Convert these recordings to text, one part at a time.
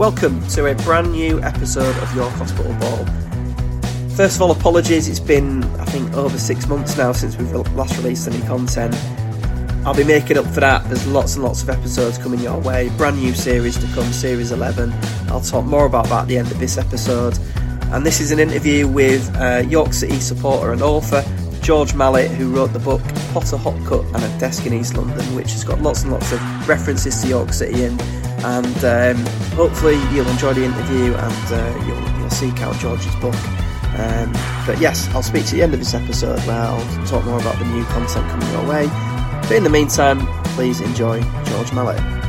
Welcome to a brand new episode of York Hospital Ball. First of all, apologies, it's been, I think, over six months now since we've last released any content. I'll be making up for that. There's lots and lots of episodes coming your way. Brand new series to come, Series 11. I'll talk more about that at the end of this episode. And this is an interview with uh, York City supporter and author George Mallett, who wrote the book Potter Hopcutt and a Desk in East London, which has got lots and lots of references to York City in. And um, hopefully you'll enjoy the interview and uh, you'll, you'll seek out George's book. Um, but yes, I'll speak to the end of this episode where I'll talk more about the new content coming your way. But in the meantime, please enjoy George Mallett.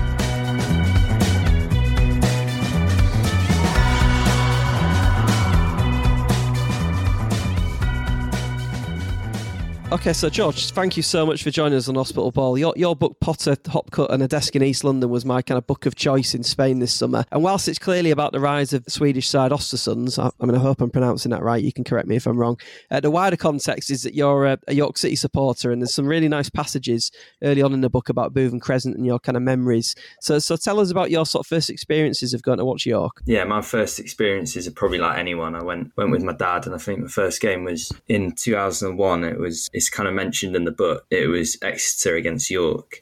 Okay, so George, thank you so much for joining us on Hospital Ball. Your, your book, Potter, Hopcutt and a Desk in East London, was my kind of book of choice in Spain this summer. And whilst it's clearly about the rise of the Swedish side Östersunds, I, I mean, I hope I'm pronouncing that right. You can correct me if I'm wrong. Uh, the wider context is that you're a, a, York City supporter, and there's some really nice passages early on in the book about Bootham Crescent and your kind of memories. So, so tell us about your sort of first experiences of going to watch York. Yeah, my first experiences are probably like anyone. I went went with my dad, and I think the first game was in 2001. It was it's kind of mentioned in the book. It was Exeter against York.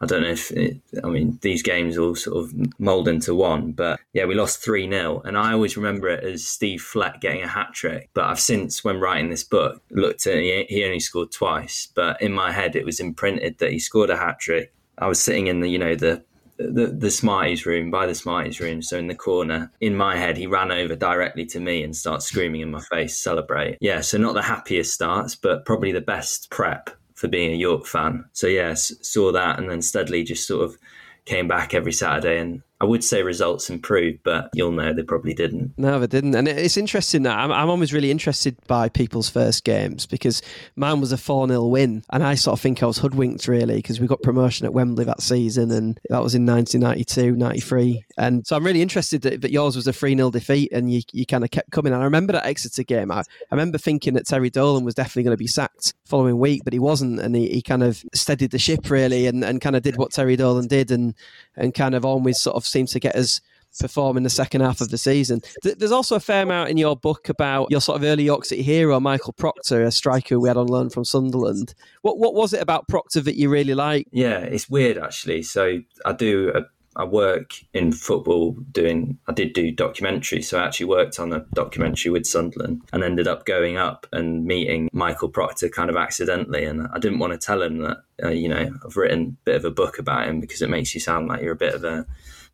I don't know if it, I mean these games all sort of mould into one, but yeah, we lost three 0 and I always remember it as Steve Flack getting a hat trick. But I've since, when writing this book, looked at he only scored twice, but in my head it was imprinted that he scored a hat trick. I was sitting in the you know the the, Smarties room, by the Smarties room, so in the corner. In my head, he ran over directly to me and started screaming in my face, celebrate. Yeah, so not the happiest starts, but probably the best prep for being a York fan. So, yes, saw that and then steadily just sort of came back every Saturday and I would say results improved, but you'll know they probably didn't. No, they didn't. And it's interesting that I'm, I'm always really interested by people's first games because mine was a 4 0 win. And I sort of think I was hoodwinked really because we got promotion at Wembley that season and that was in 1992, 93. And so I'm really interested that, that yours was a 3 0 defeat and you, you kind of kept coming. And I remember that Exeter game, I, I remember thinking that Terry Dolan was definitely going to be sacked following week, but he wasn't. And he, he kind of steadied the ship really and, and kind of did what Terry Dolan did and, and kind of always sort of seems to get us perform in the second half of the season. There's also a fair amount in your book about your sort of early City hero, Michael Proctor, a striker we had on loan from Sunderland. What what was it about Proctor that you really liked? Yeah, it's weird actually. So I do I work in football doing I did do documentary so I actually worked on a documentary with Sunderland and ended up going up and meeting Michael Proctor kind of accidentally and I didn't want to tell him that uh, you know I've written a bit of a book about him because it makes you sound like you're a bit of a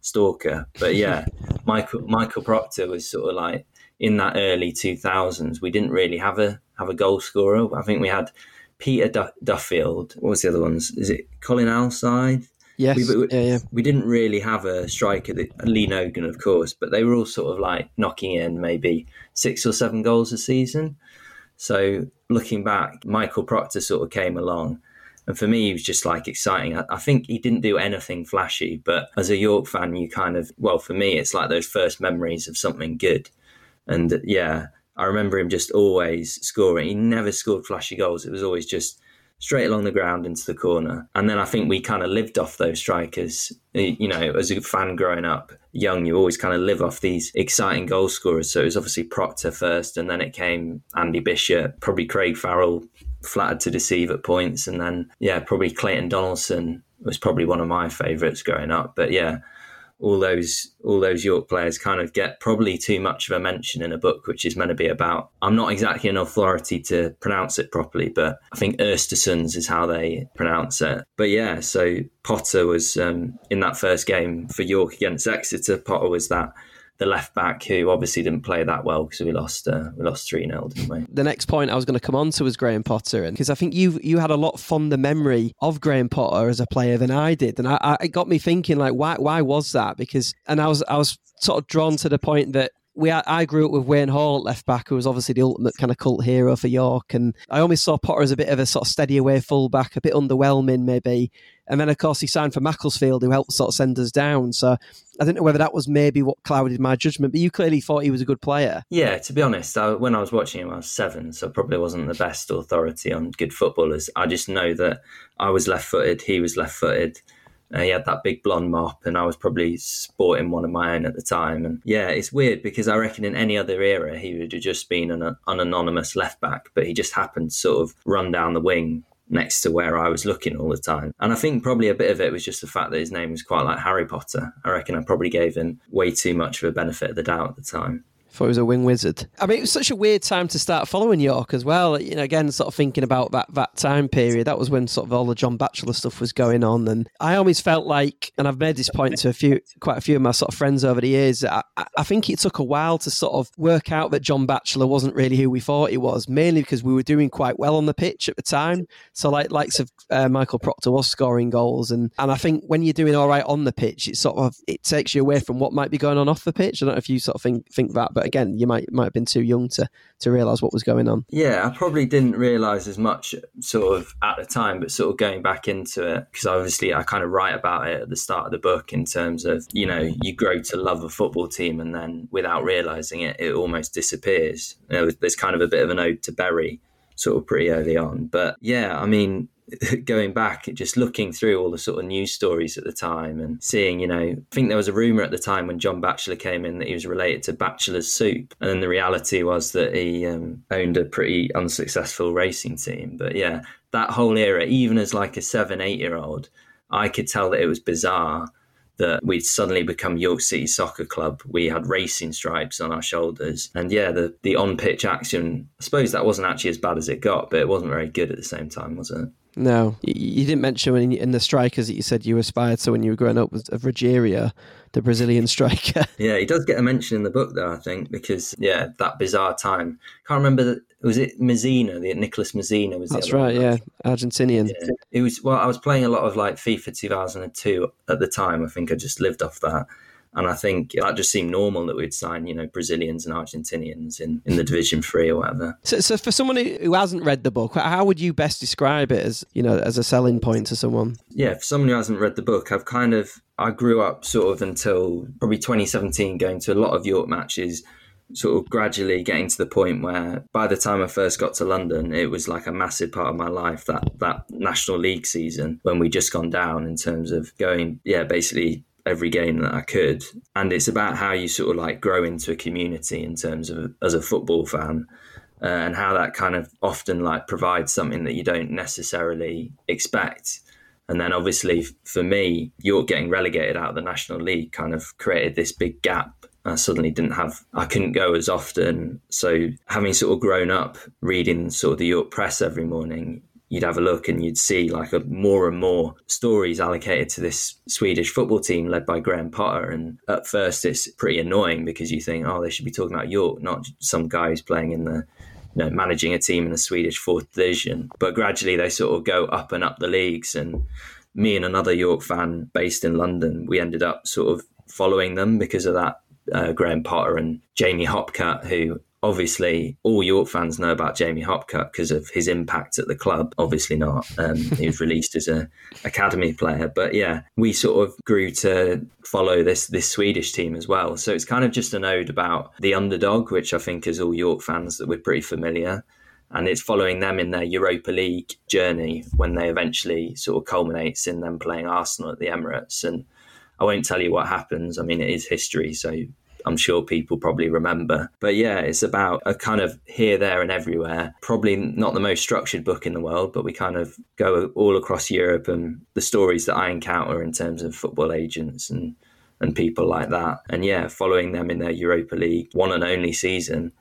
stalker. But yeah, Michael Michael Proctor was sort of like in that early two thousands. We didn't really have a have a goal scorer. I think we had Peter Duffield. What was the other ones? Is it Colin Alcide? Yes. We, we, yeah, yeah. we didn't really have a striker, that, Lee Nogan, of course, but they were all sort of like knocking in maybe six or seven goals a season. So looking back, Michael Proctor sort of came along and for me, he was just like exciting. I, I, think he didn't do anything flashy, but as a York fan, you kind of, well, for me, it's like those first memories of something good. And uh, yeah, I remember him just always scoring. He never scored flashy goals. It was always just straight along the ground into the corner. And then I think we kind of lived off those strikers. You know, as a fan growing up young, you always kind of live off these exciting goal scorers. So it was obviously Proctor first, and then it came Andy Bishop, probably Craig Farrell flattered to deceive at points. And then, yeah, probably Clayton Donaldson was probably one of my favourites growing up. But yeah, all those all those York players kind of get probably too much of a mention in a book which is meant to be about. I'm not exactly an authority to pronounce it properly, but I think Östersunds is how they pronounce it. But yeah, so Potter was um, in that first game for York against Exeter. Potter was that the left back who obviously didn't play that well because we lost uh, we lost three 0 didn't we? The next point I was going to come on to was Graham Potter, and because I think you you had a lot fonder memory of Graham Potter as a player than I did, and I, I, it got me thinking like why why was that? Because and I was I was sort of drawn to the point that we I grew up with Wayne Hall at left back, who was obviously the ultimate kind of cult hero for York, and I always saw Potter as a bit of a sort of steady away fullback, a bit underwhelming maybe. And then of course he signed for Macclesfield, who helped sort of send us down. So I don't know whether that was maybe what clouded my judgment, but you clearly thought he was a good player. Yeah, to be honest, I, when I was watching him, I was seven, so probably wasn't the best authority on good footballers. I just know that I was left-footed, he was left-footed He had that big blonde mop, and I was probably sporting one of my own at the time. And yeah, it's weird because I reckon in any other era he would have just been an, an anonymous left back, but he just happened to sort of run down the wing next to where I was looking all the time. And I think probably a bit of it was just the fact that his name was quite like Harry Potter. I reckon I probably gave him way too much of a benefit of the doubt at the time thought he was a wing wizard. I mean, it was such a weird time to start following York as well. You know, again, sort of thinking about that that time period. That was when sort of all the John Batchelor stuff was going on, and I always felt like, and I've made this point to a few, quite a few of my sort of friends over the years. I, I think it took a while to sort of work out that John Batchelor wasn't really who we thought he was, mainly because we were doing quite well on the pitch at the time. So, like, likes of uh, Michael Proctor was scoring goals, and and I think when you're doing all right on the pitch, it sort of it takes you away from what might be going on off the pitch. I don't know if you sort of think think that, but again, you might might have been too young to to realise what was going on. Yeah, I probably didn't realise as much sort of at the time, but sort of going back into it because obviously I kind of write about it at the start of the book in terms of you know you grow to love a football team and then without realising it, it almost disappears. You know, there's kind of a bit of an ode to Bury sort of pretty early on, but yeah, I mean going back, just looking through all the sort of news stories at the time and seeing, you know, I think there was a rumor at the time when John Batchelor came in that he was related to Batchelor's Soup, and then the reality was that he um, owned a pretty unsuccessful racing team. But yeah, that whole era, even as like a seven, eight year old, I could tell that it was bizarre that we'd suddenly become York City Soccer Club. We had racing stripes on our shoulders. And yeah, the, the on pitch action, I suppose that wasn't actually as bad as it got, but it wasn't very good at the same time, was it? No, you didn't mention in, in the strikers that you said you aspired to when you were growing up was of Ruggiero, the Brazilian striker. Yeah, he does get a mention in the book though, I think, because yeah, that bizarre time. Can't remember. The, was it Mazzina? The Nicholas Mazzina was. That's right. Yeah, Argentinian. Yeah. It was. Well, I was playing a lot of like FIFA 2002 at the time. I think I just lived off that. And I think that just seemed normal that we'd sign, you know, Brazilians and Argentinians in, in the Division Three or whatever. So, so for someone who hasn't read the book, how would you best describe it as, you know, as a selling point to someone? Yeah, for someone who hasn't read the book, I've kind of I grew up sort of until probably 2017, going to a lot of York matches sort of gradually getting to the point where by the time I first got to London, it was like a massive part of my life that that National League season when we just gone down in terms of going, yeah, basically every game that I could. And it's about how you sort of like grow into a community in terms of as a football fan. Uh, and how that kind of often like provides something that you don't necessarily expect. And then obviously for me, York getting relegated out of the National League kind of created this big gap. I suddenly didn't have, I couldn't go as often. So having sort of grown up reading sort of the York press every morning, you'd have a look and you'd see like a more and more stories allocated to this Swedish football team led by Graham Potter. And at first, it's pretty annoying because you think, oh, they should be talking about York, not some guy who's playing in the you know, managing a team in the Swedish fourth division. But gradually they sort of go up and up the leagues. And me and another York fan based in London, we ended up sort of following them because of that. Uh, Graham Potter and Jamie Hopcutt, who obviously all York fans know about Jamie Hopcutt because of his impact at the club. Obviously not. Um, he was released as a academy player, but yeah, we sort of grew to follow this this Swedish team as well. So it's kind of just an ode about the underdog, which I think is all York fans that we're pretty familiar. And it's following them in their Europa League journey when they eventually sort of culminates in them playing Arsenal at the Emirates. And I won't tell you what happens. I mean, it is history, so I'm sure people probably remember. But yeah, it's about a kind of here, there, and everywhere. Probably not the most structured book in the world, but we kind of go all across Europe and the stories that I encounter in terms of football agents and and people like that. And yeah, following them in their Europa League one and only season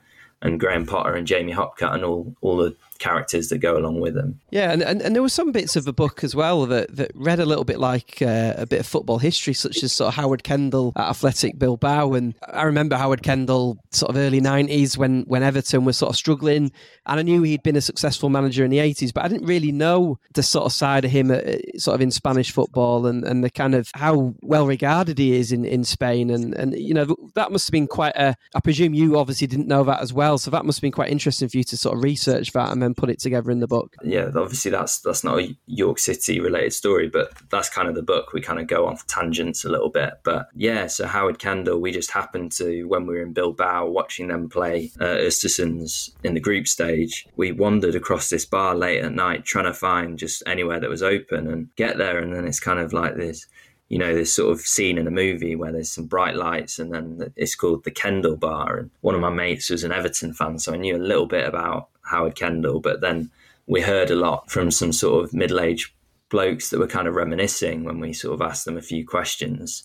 and Graham Potter and Jamie Hopcutt and all all the characters that go along with them. Yeah, and, and, and there were some bits of the book as well that, that read a little bit like uh, a bit of football history, such as sort of Howard Kendall at Athletic Bilbao. And I remember Howard Kendall sort of early 90s when, when Everton was sort of struggling. And I knew he'd been a successful manager in the 80s, but I didn't really know the sort of side of him uh, sort of in Spanish football and, and the kind of how well regarded he is in, in Spain. And, and, you know, that must have been quite a, I presume you obviously didn't know that as well well. So that must have been quite interesting for you to sort of research that and then put it together in the book. Yeah, obviously that's that's not a York City related story, but that's kind of the book. We kind of go off tangents a little bit, but yeah. So Howard Kendall, we just happened to when we were in Bilbao watching them play uh, in the group stage. We wandered across this bar late at night trying to find just anywhere that was open and get there, and then it's kind of like this you know, this sort of scene in a movie where there's some bright lights and then it's called the Kendall Bar. And one of my mates was an Everton fan, so I knew a little bit about Howard Kendall, but then we heard a lot from some sort of middle aged blokes that were kind of reminiscing when we sort of asked them a few questions.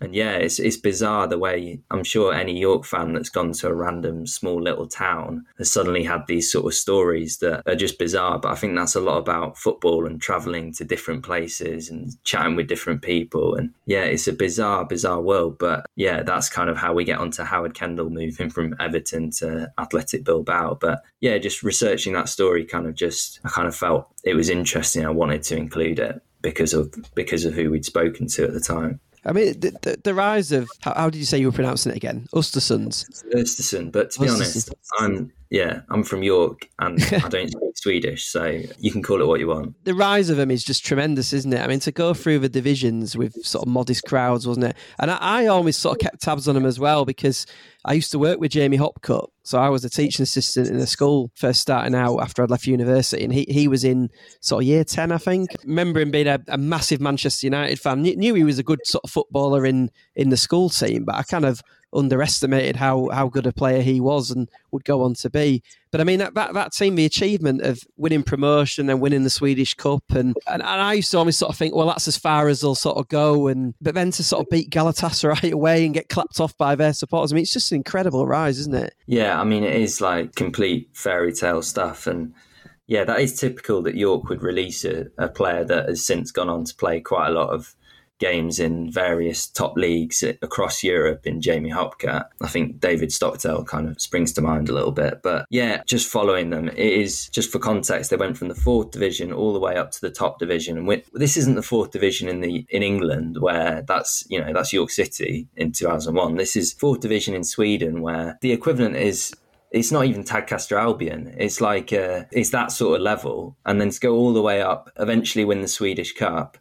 And yeah, it's it's bizarre the way I'm sure any York fan that's gone to a random small little town has suddenly had these sort of stories that are just bizarre. But I think that's a lot about football and traveling to different places and chatting with different people. And yeah, it's a bizarre, bizarre world. But yeah, that's kind of how we get onto Howard Kendall moving from Everton to Athletic Bilbao. But yeah, just researching that story kind of just I kind of felt it was interesting. I wanted to include it because of because of who we'd spoken to at the time. I mean, the, the, the rise of how, how, did you say you were pronouncing it again? Östersunds. Östersund, but to be honest, I'm yeah, I'm from York and I don't Swedish, so you can call it what you want. The rise of them is just tremendous, isn't it? I mean, to go through the divisions with sort of modest crowds, wasn't it? And I, I always sort of kept tabs on them as well because I used to work with Jamie Hopcutt. So I was a teaching assistant in a school first starting out after I'd left university, and he, he was in sort of year 10, I think. remember him being a, a massive Manchester United fan. Knew he was a good sort of footballer in, in the school team, but I kind of underestimated how how good a player he was and would go on to be. But I mean that that, that team, the achievement of winning promotion and winning the Swedish Cup, and, and, and I used to always sort of think, well, that's as far as they'll sort of go. And but then to sort of beat Galatasaray away and get clapped off by their supporters, I mean, it's just an incredible rise, isn't it? Yeah, I mean, it is like complete fairy tale stuff, and yeah, that is typical that York would release a, a player that has since gone on to play quite a lot of games in various top leagues across Europe in Jamie Hopcutt. I think David Stockdale kind of springs to mind a little bit. But yeah, just following them, it is just for context, they went from the fourth division all the way up to the top division. And this isn't the fourth division in the in England where that's, you know, that's York City in 2001. This is fourth division in Sweden where the equivalent is it's not even Tadcaster Albion. It's like uh, it's that sort of level, and then to go all the way up, eventually win the Swedish Cup,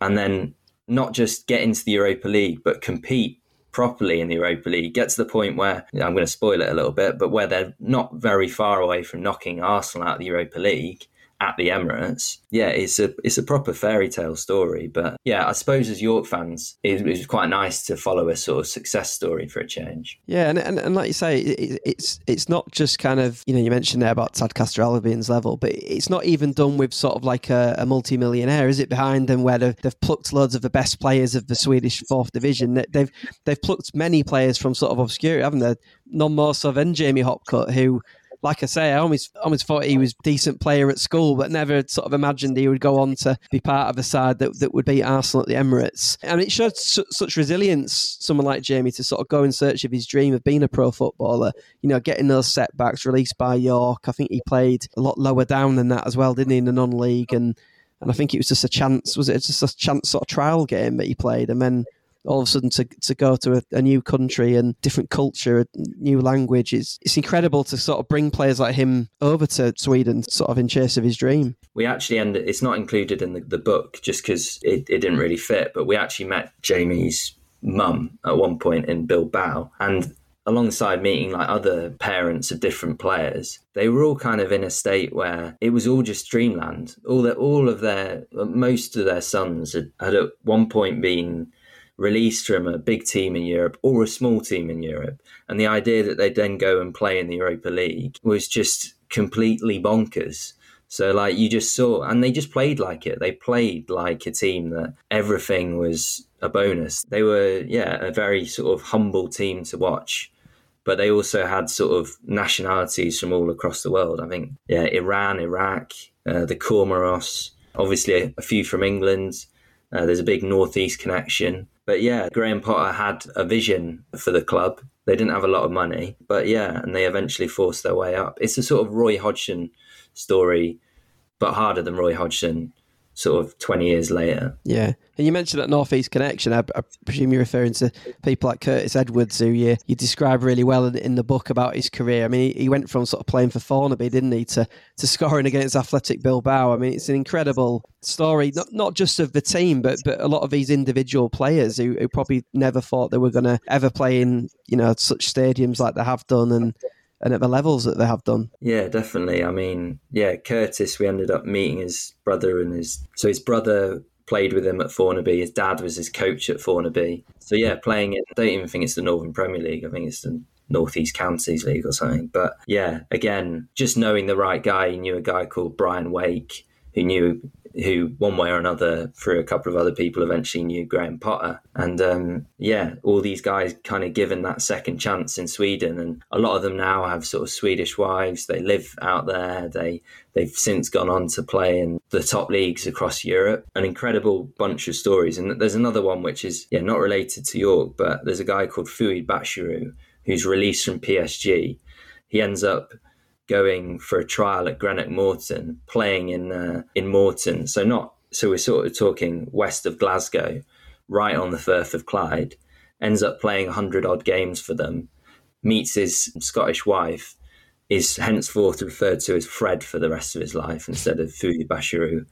and then not just get into the Europa League, but compete properly in the Europa League, get to the point where I'm going to spoil it a little bit, but where they're not very far away from knocking Arsenal out of the Europa League at the Emirates. Yeah, it's a it's a proper fairy tale story. But yeah, I suppose as York fans, it, was quite nice to follow a sort of success story for a change. Yeah, and and, and like you say, it, it's it's not just kind of you know you mentioned there about Tadcaster Albion's level, but it's not even done with sort of like a, a multi-millionaire, is it? Behind them, where they've, they've plucked loads of the best players of the Swedish fourth division. They've they've plucked many players from sort of obscurity, haven't they? None more so than Jamie Hopcutt, who like I say, I always almost thought he was a decent player at school, but never sort of imagined he would go on to be part of a side that, that would beat Arsenal at the Emirates. And it showed su- such resilience, someone like Jamie, to sort of go in search of his dream of being a pro footballer. You know, getting those setbacks, released by York. I think he played a lot lower down than that as well, didn't he, in the non-league? And and I think it was just a chance. Was it just a chance sort of trial game that he played, and then all of a sudden to, to go to a, a, new country and different culture, a new language. It's, it's incredible to sort of bring players like him over to Sweden, sort of in chase of his dream. We actually end it's not included in the, the book just because it, it didn't really fit, but we actually met Jamie's mum at one point in Bilbao. And alongside meeting like other parents of different players, they were all kind of in a state where it was all just dreamland. All that, all of their, most of their sons had, had at one point been released from a big team in Europe or a small team in Europe. And the idea that they'd then go and play in the Europa League was just completely bonkers. So, like, you just saw, and they just played like it. They played like a team that everything was a bonus. They were, yeah, a very sort of humble team to watch. But they also had sort of nationalities from all across the world. I think, yeah, Iran, Iraq, uh, the Comoros, obviously a, a few from England. Uh, there's a big northeast connection. But yeah, Graham Potter had a vision for the club. They didn't have a lot of money, but yeah, and they eventually forced their way up. It's a sort of Roy Hodgson story, but harder than Roy Hodgson. Sort of 20 years later. Yeah. And you mentioned that Northeast connection. I, I, presume you're referring to people like Curtis Edwards, who you, you describe really well in, in the book about his career. I mean, he, he, went from sort of playing for Thornaby, didn't he, to, to scoring against Athletic Bilbao. I mean, it's an incredible story, not, not just of the team, but, but a lot of these individual players who, who probably never thought they were going to ever play in, you know, such stadiums like they have done. And and at the levels that they have done. Yeah, definitely. I mean, yeah, Curtis, we ended up meeting his brother and his so his brother played with him at Thornaby. His dad was his coach at Thornaby. So yeah, playing it. I don't even think it's the Northern Premier League. I think it's the Northeast Counties League or something. But yeah, again, just knowing the right guy. He knew a guy called Brian Wake who knew who one way or another through a couple of other people eventually knew Graham Potter. And um, yeah all these guys kind of given that second chance in Sweden. And a lot of them now have sort of Swedish wives. They live out there. They they've since gone on to play in the top leagues across Europe. An incredible bunch of stories. And there's another one which is yeah not related to York but there's a guy called Fouad Bachirou who's released from PSG he ends up going for a trial at Greenock Morton, playing in uh, in Morton. So not so we're sort of talking west of Glasgow, right on the Firth of Clyde. Ends up playing hundred odd games for them. Meets his Scottish wife. Is henceforth referred to as Fred for the rest of his life instead of Fouad Bachirou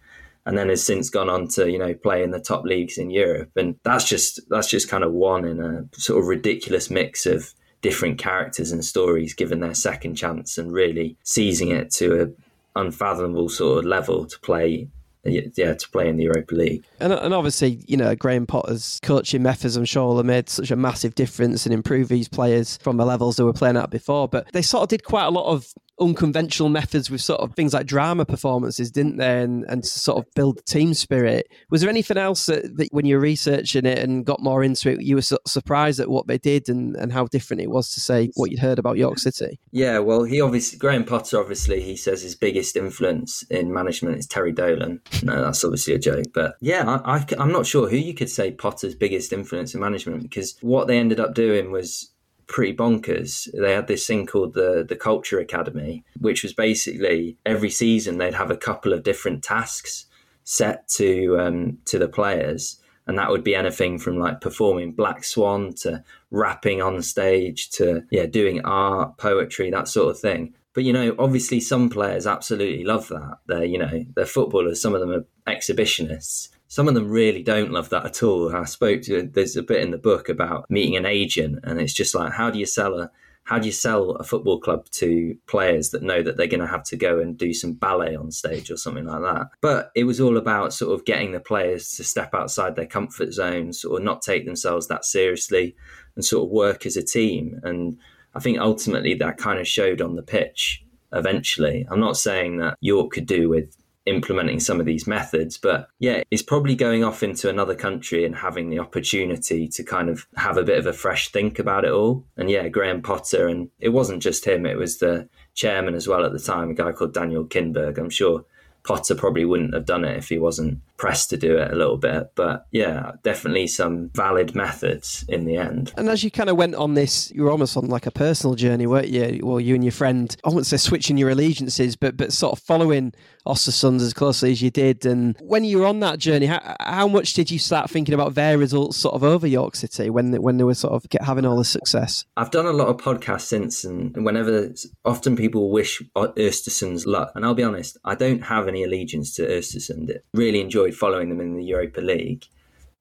and then has since gone on to you know play in the top leagues in Europe and that's just that's just kind of one in a sort of ridiculous mix of different characters and stories given their second chance and really seizing it to an unfathomable sort of level to play yeah, to play in the Europa League. And, and obviously, you know, Graham Potter's coaching methods, I'm sure, have made such a massive difference and improved these players from the levels they were playing at before. But they sort of did quite a lot of unconventional methods with sort of things like drama performances, didn't they? And, and sort of build team spirit. Was there anything else that, that, when you're researching it and got more into it, you were surprised at what they did and, and how different it was to say what you'd heard about York City? Yeah, well, he obviously, Graham Potter, obviously, he says his biggest influence in management is Terry Dolan. No, that's obviously a joke. But yeah, I, I, I'm not sure who you could say Potter's biggest influence in management because what they ended up doing was pretty bonkers. They had this thing called the the Culture Academy, which was basically every season they'd have a couple of different tasks set to um, to the players, and that would be anything from like performing Black Swan to rapping on stage to yeah doing art, poetry, that sort of thing. But you know, obviously, some players absolutely love that. They're you know they're footballers. Some of them are exhibitionists some of them really don't love that at all. I spoke to there's a bit in the book about meeting an agent, and it's just like how do you sell a how do you sell a football club to players that know that they're going to have to go and do some ballet on stage or something like that? But it was all about sort of getting the players to step outside their comfort zones or not take themselves that seriously and sort of work as a team. And I think ultimately that kind of showed on the pitch eventually. I'm not saying that York could do with implementing some of these methods. But yeah, it's probably going off into another country and having the opportunity to kind of have a bit of a fresh think about it all. And yeah, Graham Potter, and it wasn't just him, it was the chairman as well at the time, a guy called Daniel Kindberg. I'm sure Potter probably wouldn't have done it if he wasn't pressed to do it a little bit. But yeah, definitely some valid methods in the end. And as you kind of went on this, you were almost on like a personal journey, weren't you? Well, you and your friend, I wouldn't say switching your allegiances, but but sort of following Ostersund as closely as you did. And when you were on that journey, how, how much did you start thinking about their results sort of over York City when when they were sort of having all the success? I've done a lot of podcasts since, and whenever often people wish Östersund's luck, and I'll be honest, I don't have any allegiance to Östersund. Really enjoyed following them in the Europa League.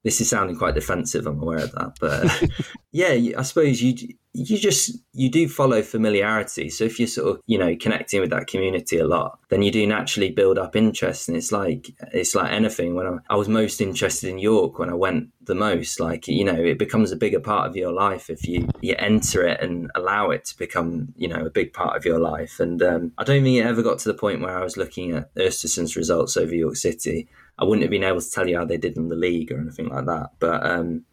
This is sounding quite defensive. I'm aware of that, but yeah, I suppose you you just you do follow familiarity. So if you're sort of you know connecting with that community a lot, then you do naturally build up interest. And it's like it's like anything. When I, I was most interested in York when I went the most, like you know, it becomes a bigger part of your life if you you enter it and allow it to become you know a big part of your life. And um, I don't think it ever got to the point where I was looking at Östersund's results over York City. I wouldn't have been able to tell you how they did in the league or anything like that, but. Um,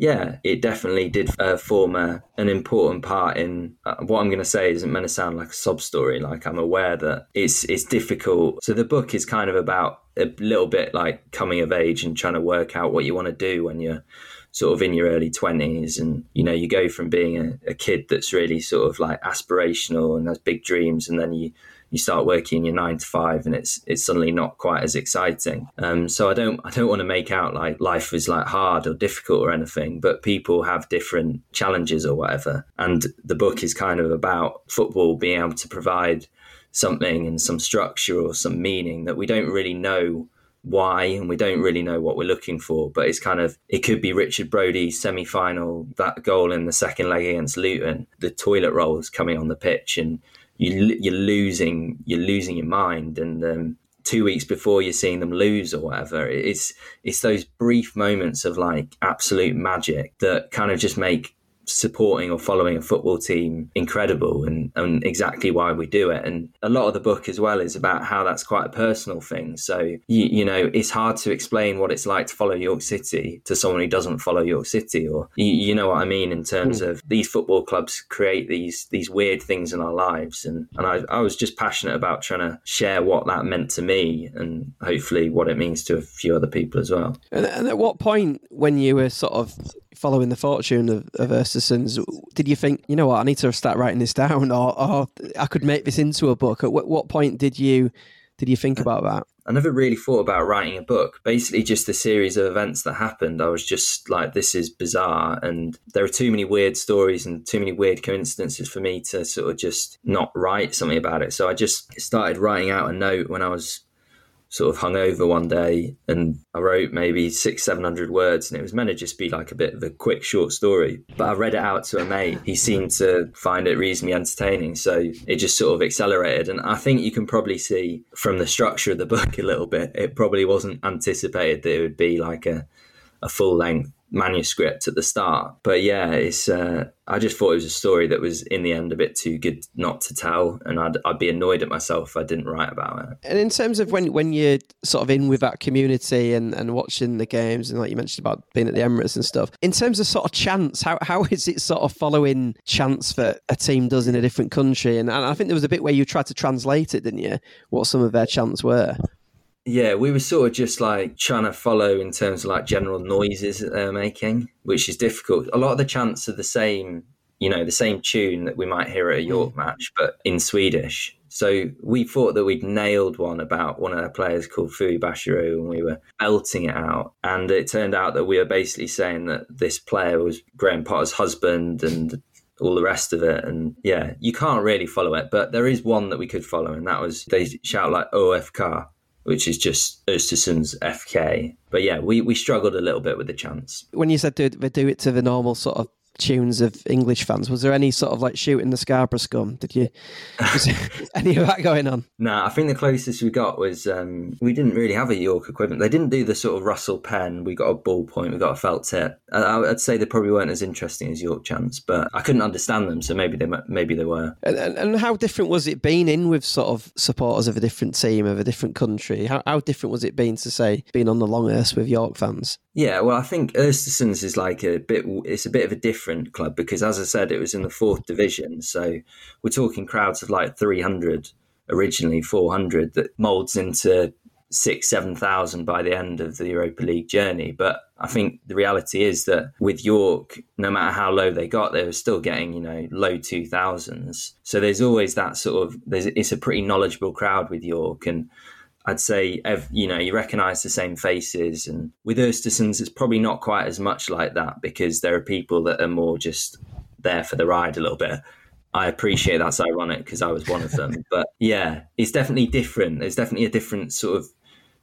yeah, it definitely did uh, form a, an important part in uh, what I'm going to say. Isn't meant to sound like a sob story. Like I'm aware that it's it's difficult. So the book is kind of about a little bit like coming of age and trying to work out what you want to do when you're sort of in your early 20s and you know you go from being a, a kid that's really sort of like aspirational and has big dreams and then you you start working your nine to five and it's it's suddenly not quite as exciting. Um, so I don't I don't want to make out like life is like hard or difficult or anything, but people have different challenges or whatever. And the book is kind of about football being able to provide something and some structure or some meaning that we don't really know why and we don't really know what we're looking for but it's kind of it could be richard Brodie's semi-final that goal in the second leg against luton the toilet rolls coming on the pitch and you, you're losing you're losing your mind and um, two weeks before you're seeing them lose or whatever it's it's those brief moments of like absolute magic that kind of just make supporting or following a football team incredible and, and exactly why we do it. And a lot of the book as well is about how that's quite a personal thing. So, you, you know, it's hard to explain what it's like to follow York City to someone who doesn't follow York City or you, you know what I mean in terms mm. of these football clubs create these these weird things in our lives. And, and I, I was just passionate about trying to share what that meant to me and hopefully what it means to a few other people as well. And, and at what point when you were sort of following the fortune of, of Östersunds, did you think, you know what, I need to start writing this down, or, or I could make this into a book? At what point did you did you think about that? I never really thought about writing a book. Basically, just the series of events that happened. I was just like, this is bizarre. And there are too many weird stories and too many weird coincidences for me to sort of just not write something about it. So I just started writing out a note when I was sort of hung over one day and I wrote maybe six, seven hundred words and it was meant to just be like a bit of a quick short story. But I read it out to a mate. He seemed to find it reasonably entertaining. So it just sort of accelerated. And I think you can probably see from the structure of the book a little bit, it probably wasn't anticipated that it would be like a, a full length manuscript at the start. But yeah, it's uh, I just thought it was a story that was in the end a bit too good not to tell, and I'd I'd be annoyed at myself if I didn't write about it. And in terms of when when you're sort of in with that community and, and watching the games, and like you mentioned about being at the Emirates and stuff, in terms of sort of chance, how how is it sort of following chance that a team does in a different country? And, and I think there was a bit where you tried to translate it, didn't you? What some of their chants were. Yeah, we were sort of just like trying to follow in terms of like general noises that they're making, which is difficult. A lot of the chants are the same, you know, the same tune that we might hear at a York mm. match, but in Swedish. So we thought that we'd nailed one about one of our players called Fouad Bachirou, and we were belting it out. And it turned out that we were basically saying that this player was Graham Potter's husband and all the rest of it. And yeah, you can't really follow it, but there is one that we could follow, and that was they shout like OFK, which is just Östersund's FK. But yeah, we, we struggled a little bit with the chance. When you said do, do it to the normal sort of tunes of English fans. Was there any sort of like shooting the Scarborough scum? Did you any of that going on? No, nah, I think the closest we got was um, we didn't really have a York equipment. They didn't do the sort of Russell Penn. We got a ballpoint. We got a felt tip. I, would say they probably weren't as interesting as York chants, but I couldn't understand them, so maybe they maybe they were. And, and how different was it being in with sort of supporters of a different team of a different country? How, how different was it being to say being on the Longhurst with York fans? Yeah, well, I think Östersunds is like a bit. It's a bit of a different club because, as I said, it was in the fourth division. So we're talking crowds of like three hundred originally, four hundred that molds into six, seven thousand by the end of the Europa League journey. But I think the reality is that with York, no matter how low they got, they were still getting you know low two thousands. So there's always that sort of. There's it's a pretty knowledgeable crowd with York and I'd say, you know, you recognise the same faces. And with Östersunds, it's probably not quite as much like that because there are people that are more just there for the ride a little bit. I appreciate that's ironic because I was one of them. but yeah, it's definitely different. There's definitely a different sort of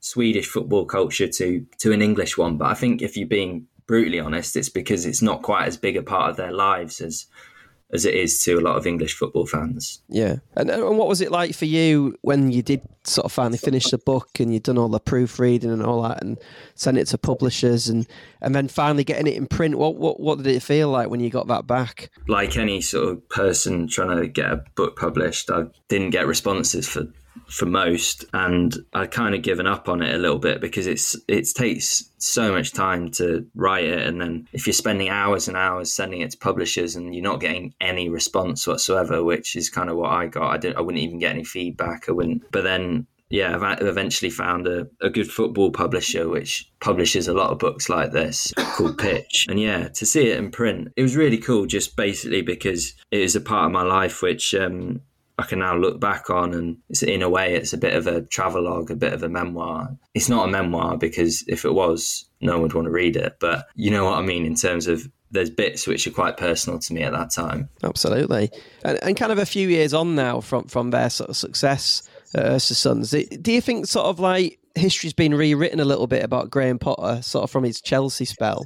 Swedish football culture to to an English one. But I think if you're being brutally honest, it's because it's not quite as big a part of their lives as as it is to a lot of English football fans. Yeah. And, and what was it like for you when you did sort of finally finish the book and you'd done all the proofreading and all that and sent it to publishers and, and then finally getting it in print? What, what, what did it feel like when you got that back? Like any sort of person trying to get a book published, I didn't get responses for for most, and I'd kind of given up on it a little bit because it's it takes so much time to write it, and then if you're spending hours and hours sending it to publishers and you're not getting any response whatsoever, which is kind of what I got. I didn't, I wouldn't even get any feedback. I wouldn't. But then yeah, I've eventually found a, a good football publisher which publishes a lot of books like this called Pitch. And yeah, to see it in print, it was really cool just basically because it is a part of my life which um, I can now look back on, and in a way it's a bit of a travelogue, a bit of a memoir. It's not a memoir because if it was, no one would want to read it. But you know what I mean in terms of there's bits which are quite personal to me at that time. Absolutely, and, and kind of a few years on now from from their sort of success uh, at Östersunds. Do you think sort of like history's been rewritten a little bit about Graham Potter, sort of from his Chelsea spell?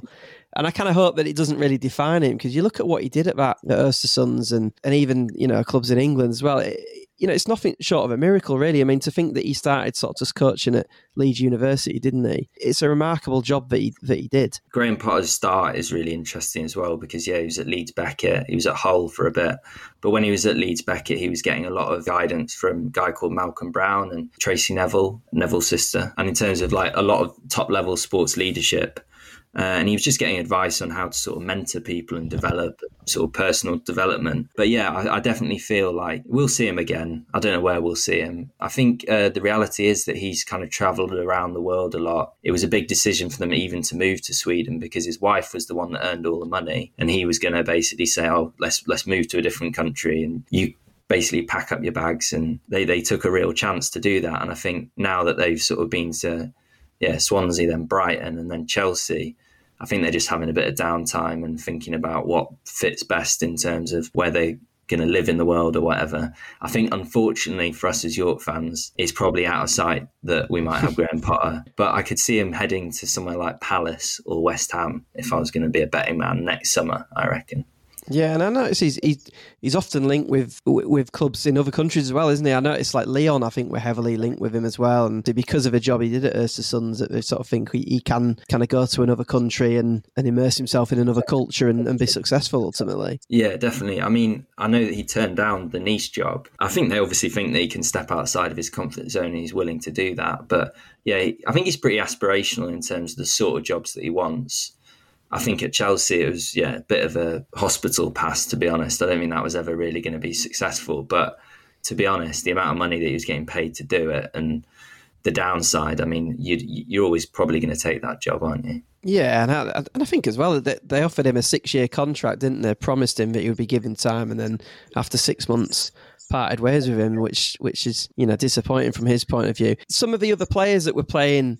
And I kind of hope that it doesn't really define him because you look at what he did at that at Östersunds and and even you know clubs in England as well. It, you know, it's nothing short of a miracle, really. I mean, to think that he started sort of just coaching at Leeds University, didn't he? It's a remarkable job that he that he did. Graham Potter's start is really interesting as well because yeah, he was at Leeds Beckett, he was at Hull for a bit, but when he was at Leeds Beckett, he was getting a lot of guidance from a guy called Malcolm Brown and Tracey Neville, Neville's sister, and in terms of like a lot of top level sports leadership uh, and he was just getting advice on how to sort of mentor people and develop sort of personal development. But yeah, I, I definitely feel like we'll see him again. I don't know where we'll see him. I think uh, the reality is that he's kind of traveled around the world a lot. It was a big decision for them even to move to Sweden because his wife was the one that earned all the money, and he was going to basically say, "Oh, let's let's move to a different country," and you basically pack up your bags and they, they took a real chance to do that and i think now that they've sort of been to yeah, Swansea, then Brighton, and then Chelsea. I think they're just having a bit of downtime and thinking about what fits best in terms of where they're going to live in the world or whatever. I think, unfortunately, for us as York fans, it's probably out of sight that we might have Graham Potter. But I could see him heading to somewhere like Palace or West Ham if I was going to be a betting man next summer, I reckon. Yeah, and I notice he's he's, he's often linked with with clubs in other countries as well, isn't he? I noticed like Lyon, I think we're heavily linked with him as well, and because of a job he did at Östersunds, that they sort of think he, he can kind of go to another country and, and immerse himself in another culture and, and be successful ultimately. Yeah, definitely. I mean, I know that he turned down the Nice job. I think they obviously think that he can step outside of his comfort zone and he's willing to do that. But yeah, I think he's pretty aspirational in terms of the sort of jobs that he wants. I think at Chelsea it was yeah a bit of a hospital pass to be honest. I don't think that was ever really going to be successful. But to be honest, the amount of money that he was getting paid to do it and the downside, I mean, you are always probably going to take that job, aren't you? Yeah, and I, and I think as well that they offered him a six year contract, didn't they? Promised him that he would be given time, and then after six months, parted ways with him, which which is you know disappointing from his point of view. Some of the other players that were playing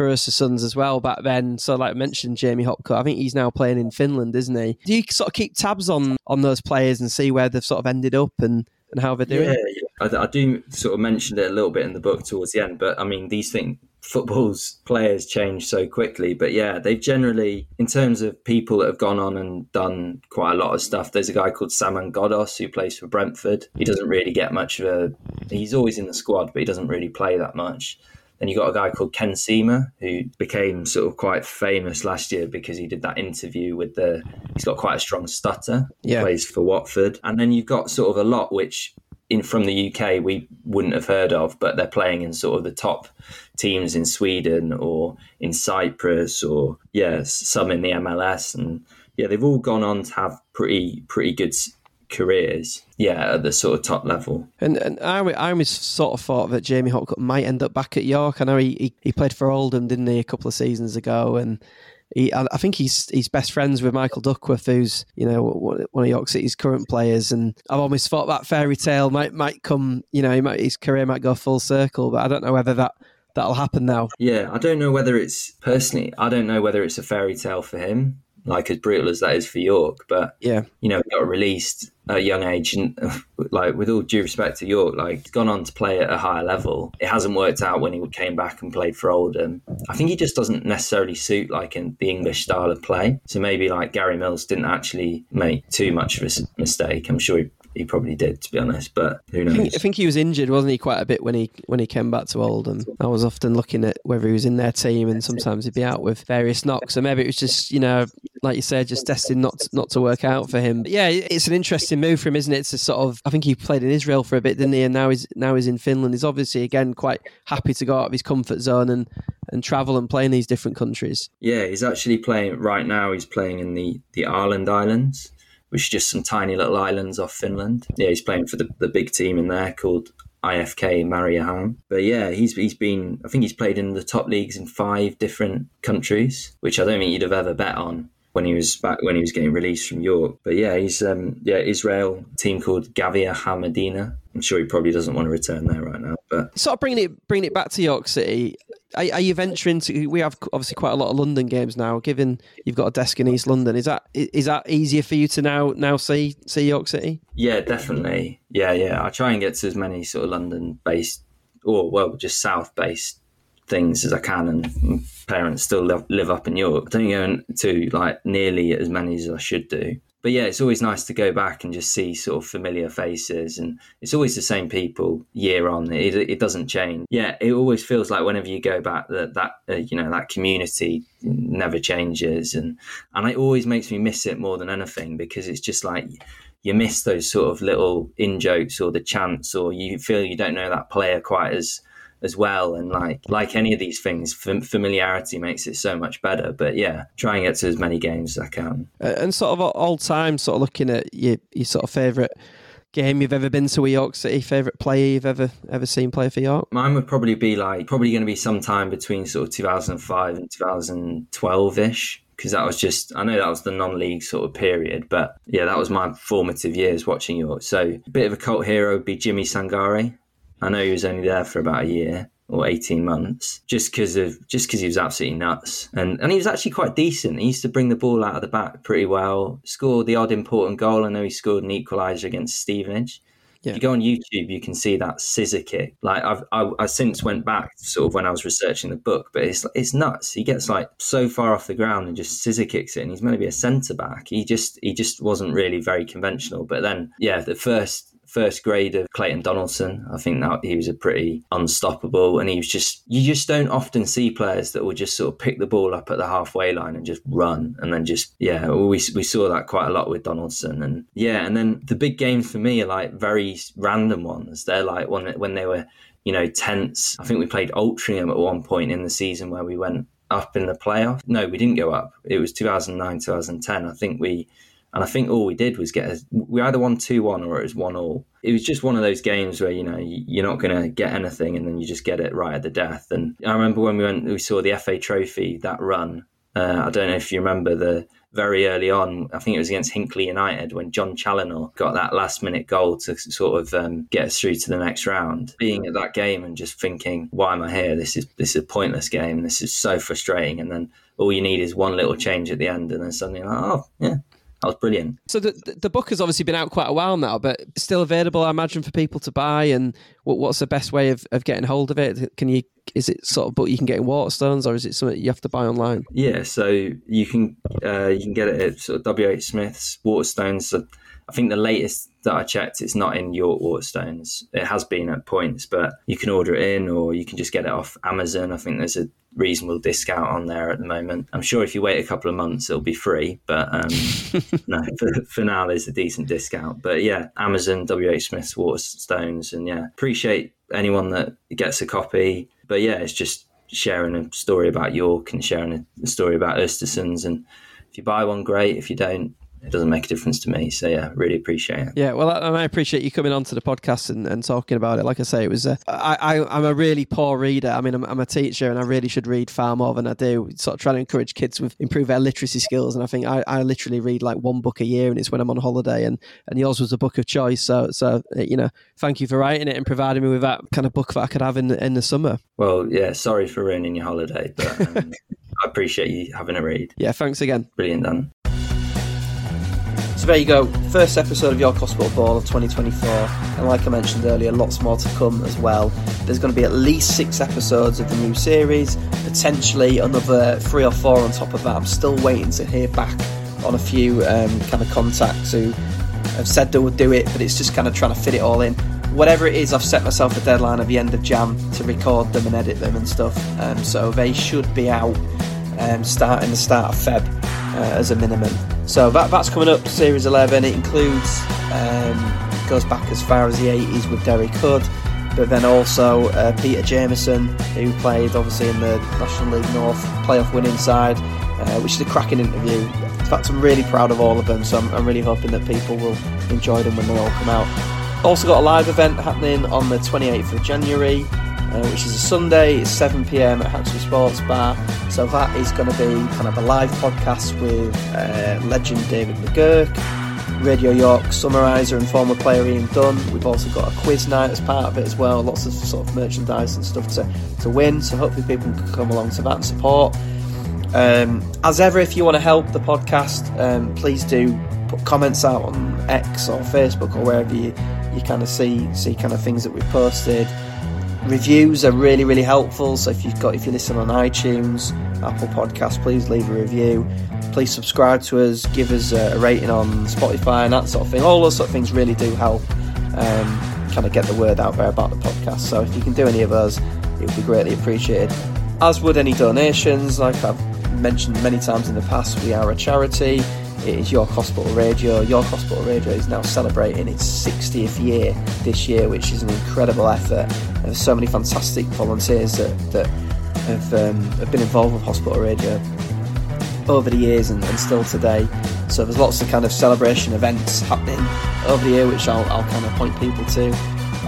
for Östersunds as well back then. So, like I mentioned, Jamie Hopcutt, I think he's now playing in Finland, isn't he? Do you sort of keep tabs on on those players and see where they've sort of ended up and, and how they're doing? Yeah, yeah. I, I, do sort of mention it a little bit in the book towards the end, but I mean, these things, football's players change so quickly. But yeah, they've generally, in terms of people that have gone on and done quite a lot of stuff, there's a guy called Saman Ghoddos who plays for Brentford. He doesn't really get much of a, he's always in the squad, but he doesn't really play that much. Then you got a guy called Ken Sema who became sort of quite famous last year because he did that interview with the. He's got quite a strong stutter. Yeah. Plays for Watford, and then you've got sort of a lot which in from the UK we wouldn't have heard of, but they're playing in sort of the top teams in Sweden or in Cyprus or yeah, some in the MLS, and yeah, they've all gone on to have pretty pretty good careers, yeah, at the sort of top level. And and I, I always sort of thought that Jamie Hopcutt might end up back at York. I know he, he, he played for Oldham, didn't he, a couple of seasons ago, and. He, I think he's he's best friends with Michael Duckworth, who's you know one of York City's current players, and I've always thought that fairy tale might might come, you know, might, his career might go full circle, but I don't know whether that that'll happen now. Yeah, I don't know whether it's personally, I don't know whether it's a fairy tale for him like as brutal as that is for York. But yeah, you know, he got released at a young age, and like with all due respect to York, like he's gone on to play at a higher level. It hasn't worked out when he came back and played for Oldham. I think he just doesn't necessarily suit like in the English style of play. So maybe like Gary Mills didn't actually make too much of a mistake. I'm sure he he probably did, to be honest. But who knows? I think, I think, he was injured, wasn't he, quite a bit when he when he came back to Oldham. I was often looking at whether he was in their team, and sometimes he'd be out with various knocks. So maybe it was just, you know, like you said, just destined not to, not to work out for him. But yeah, it's an interesting move for him, isn't it? To sort of, I think he played in Israel for a bit, didn't he? And now he's now he's in Finland. He's obviously again quite happy to go out of his comfort zone and and travel and play in these different countries. Yeah, he's actually playing right now. He's playing in the the Åland Islands which is just some tiny little islands off Finland. Yeah, he's playing for the, the big team in there called IFK Mariehamn. But yeah, he's he's been I think he's played in the top leagues in five different countries, which I don't think you'd have ever bet on when he was back when he was getting released from York. But yeah, he's um yeah, Israel team called Gavia Hamadina. I'm sure he probably doesn't want to return there right now. But sort of bringing it bringing it back to York City. Are, are, you venturing to? We have obviously quite a lot of London games now. Given you've got a desk in East London, is that is that easier for you to now now see see York City? Yeah, definitely. Yeah, yeah. I try and get to as many sort of London based or well, just south based things as I can, and parents still live, live up in York. Don't go to like nearly as many as I should do but yeah, it's always nice to go back and just see sort of familiar faces, and it's always the same people year on. It, it doesn't change. Yeah, it always feels like whenever you go back that that uh, you know that community never changes, and and it always makes me miss it more than anything because it's just like you miss those sort of little in jokes or the chants, or you feel you don't know that player quite as as well. And like like any of these things, familiarity makes it so much better. But yeah, try and get to as many games as I can. And sort of all time, sort of looking at your your sort of favourite game you've ever been to with York City, favourite player you've ever ever seen play for York? Mine would probably be like probably going to be sometime between sort of 2005 and 2012 ish. Because that was just, I know that was the non league sort of period, but yeah, that was my formative years watching York. So, a bit of a cult hero would be Jimmy Sangare. I know he was only there for about a year or 18 months just because of just because he was absolutely nuts and and he was actually quite decent he used to bring the ball out of the back pretty well scored the odd important goal i know he scored an equalizer against stevenage yeah. If you go on YouTube, you can see that scissor kick. Like I've, I, I since went back sort of when I was researching the book, but it's it's nuts. He gets like so far off the ground and just scissor kicks it. And he's meant to be a centre back. He just he just wasn't really very conventional. But then yeah, the first first grade of Clayton Donaldson. I think that he was a pretty unstoppable, and he was just you just don't often see players that will just sort of pick the ball up at the halfway line and just run, and then just yeah, we we saw that quite a lot with Donaldson, and yeah, and then the big games for me are like very random ones. They're like when when they were you know tense. I think we played Altrincham at one point in the season where we went up in the playoff. No, we didn't go up. It was 2009, 2010. I think we and I think all we did was get a, we either won two one or it was one all. It was just one of those games where you know you're not going to get anything, and then you just get it right at the death. And I remember when we went, we saw the FA Trophy that run. Uh, I don't know if you remember the very early on. I think it was against Hinckley United when Jon Challinor got that last minute goal to sort of um, get us through to the next round. Being at that game and just thinking, "Why am I here? This is this is a pointless game. This is so frustrating." And then all you need is one little change at the end, and then suddenly, like, oh yeah, that was brilliant. So the the book has obviously been out quite a while now, but still available, I imagine, for people to buy. And what, what's the best way of, of getting hold of it? Can you is it sort of book you can get in Waterstones, or is it something you have to buy online? Yeah, so you can uh, you can get it at sort of W. H. Smith's Waterstones. So I think the latest that I checked, it's not in York Waterstones. It has been at points, but you can order it in, or you can just get it off Amazon. I think there's a reasonable discount on there at the moment. I'm sure if you wait a couple of months, it'll be free. But um, no, for, for, now, there's a decent discount. But yeah, Amazon, WH Smith's Waterstones, and yeah, appreciate anyone that gets a copy. But yeah, it's just sharing a story about York and sharing a story about Östersunds. And if you buy one, great. If you don't, it doesn't make a difference to me. So yeah, really appreciate it. Yeah, well, I, I appreciate you coming onto the podcast and, and talking about it. Like I say, it was. Uh, I, I am a really poor reader. I mean, I'm, I'm, a teacher and I really should read far more than I do. Sort of trying to encourage kids with improve their literacy skills. And I think I, I literally read like one book a year, and it's when I'm on holiday. And and yours was a book of choice. So so uh, you know, thank you for writing it and providing me with that kind of book that I could have in the, in the summer. Well, yeah, sorry for ruining your holiday, but. Um, I appreciate you having a read. Yeah, thanks again. Brilliant, Dan. So there you go, first episode of York Hospital Ball of 2024, and like I mentioned earlier, lots more to come as well. There's going to be at least six episodes of the new series, potentially another three or four on top of that. I'm still waiting to hear back on a few um, kind of contacts who have said they would do it, but it's just kind of trying to fit it all in. Whatever it is, I've set myself a deadline at the end of Jan to record them and edit them and stuff, um, so they should be out um, starting the start of Feb uh, as a minimum. So that, that's coming up, Series 11. It includes, um, goes back as far as the 80s with Derek Hood, but then also uh, Peter Jameson, who played obviously in the National League North playoff winning side, uh, which is a cracking interview. In fact, I'm really proud of all of them, so I'm, I'm really hoping that people will enjoy them when they all come out. Also got a live event happening on the 28th of January uh, which is a Sunday. It's 7 pm at Haxley Sports Bar. So that is going to be kind of a live podcast with uh, legend David McGurk. Radio York summariser and former player Iain Dunn. We've also got a quiz night as part of it as well. Lots of sort of merchandise and stuff to, to win. So hopefully people can come along to that and support. Um, as ever, if you want to help the podcast, um, please do put comments out on X or Facebook or wherever you, you kind of see see kind of things that we've posted. Reviews are really really helpful. So if you've got if you listen on iTunes, Apple Podcasts, please leave a review. Please subscribe to us, give us a rating on Spotify and that sort of thing. All those sort of things really do help um, kind of get the word out there about the podcast. So if you can do any of those, it would be greatly appreciated. As would any donations, like I've mentioned many times in the past, we are a charity. It is York Hospital Radio. York Hospital Radio is now celebrating its 60th year this year, which is an incredible effort. There's so many fantastic volunteers that, that have, um, have been involved with Hospital Radio over the years and, and, still today. So there's lots of kind of celebration events happening over the year, which I'll, I'll kind of point people to.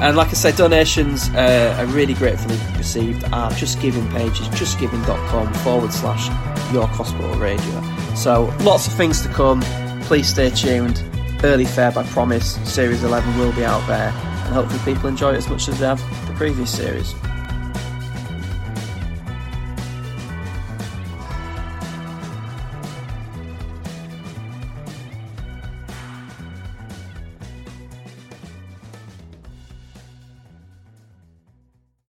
And like I said, donations uh, are really gratefully received. Our Just Giving page is justgiving.com forward slash York Hospital Radio. So lots of things to come. Please stay tuned. Early Feb, I promise. Series 11 will be out there, and hopefully people enjoy it as much as they have the previous series.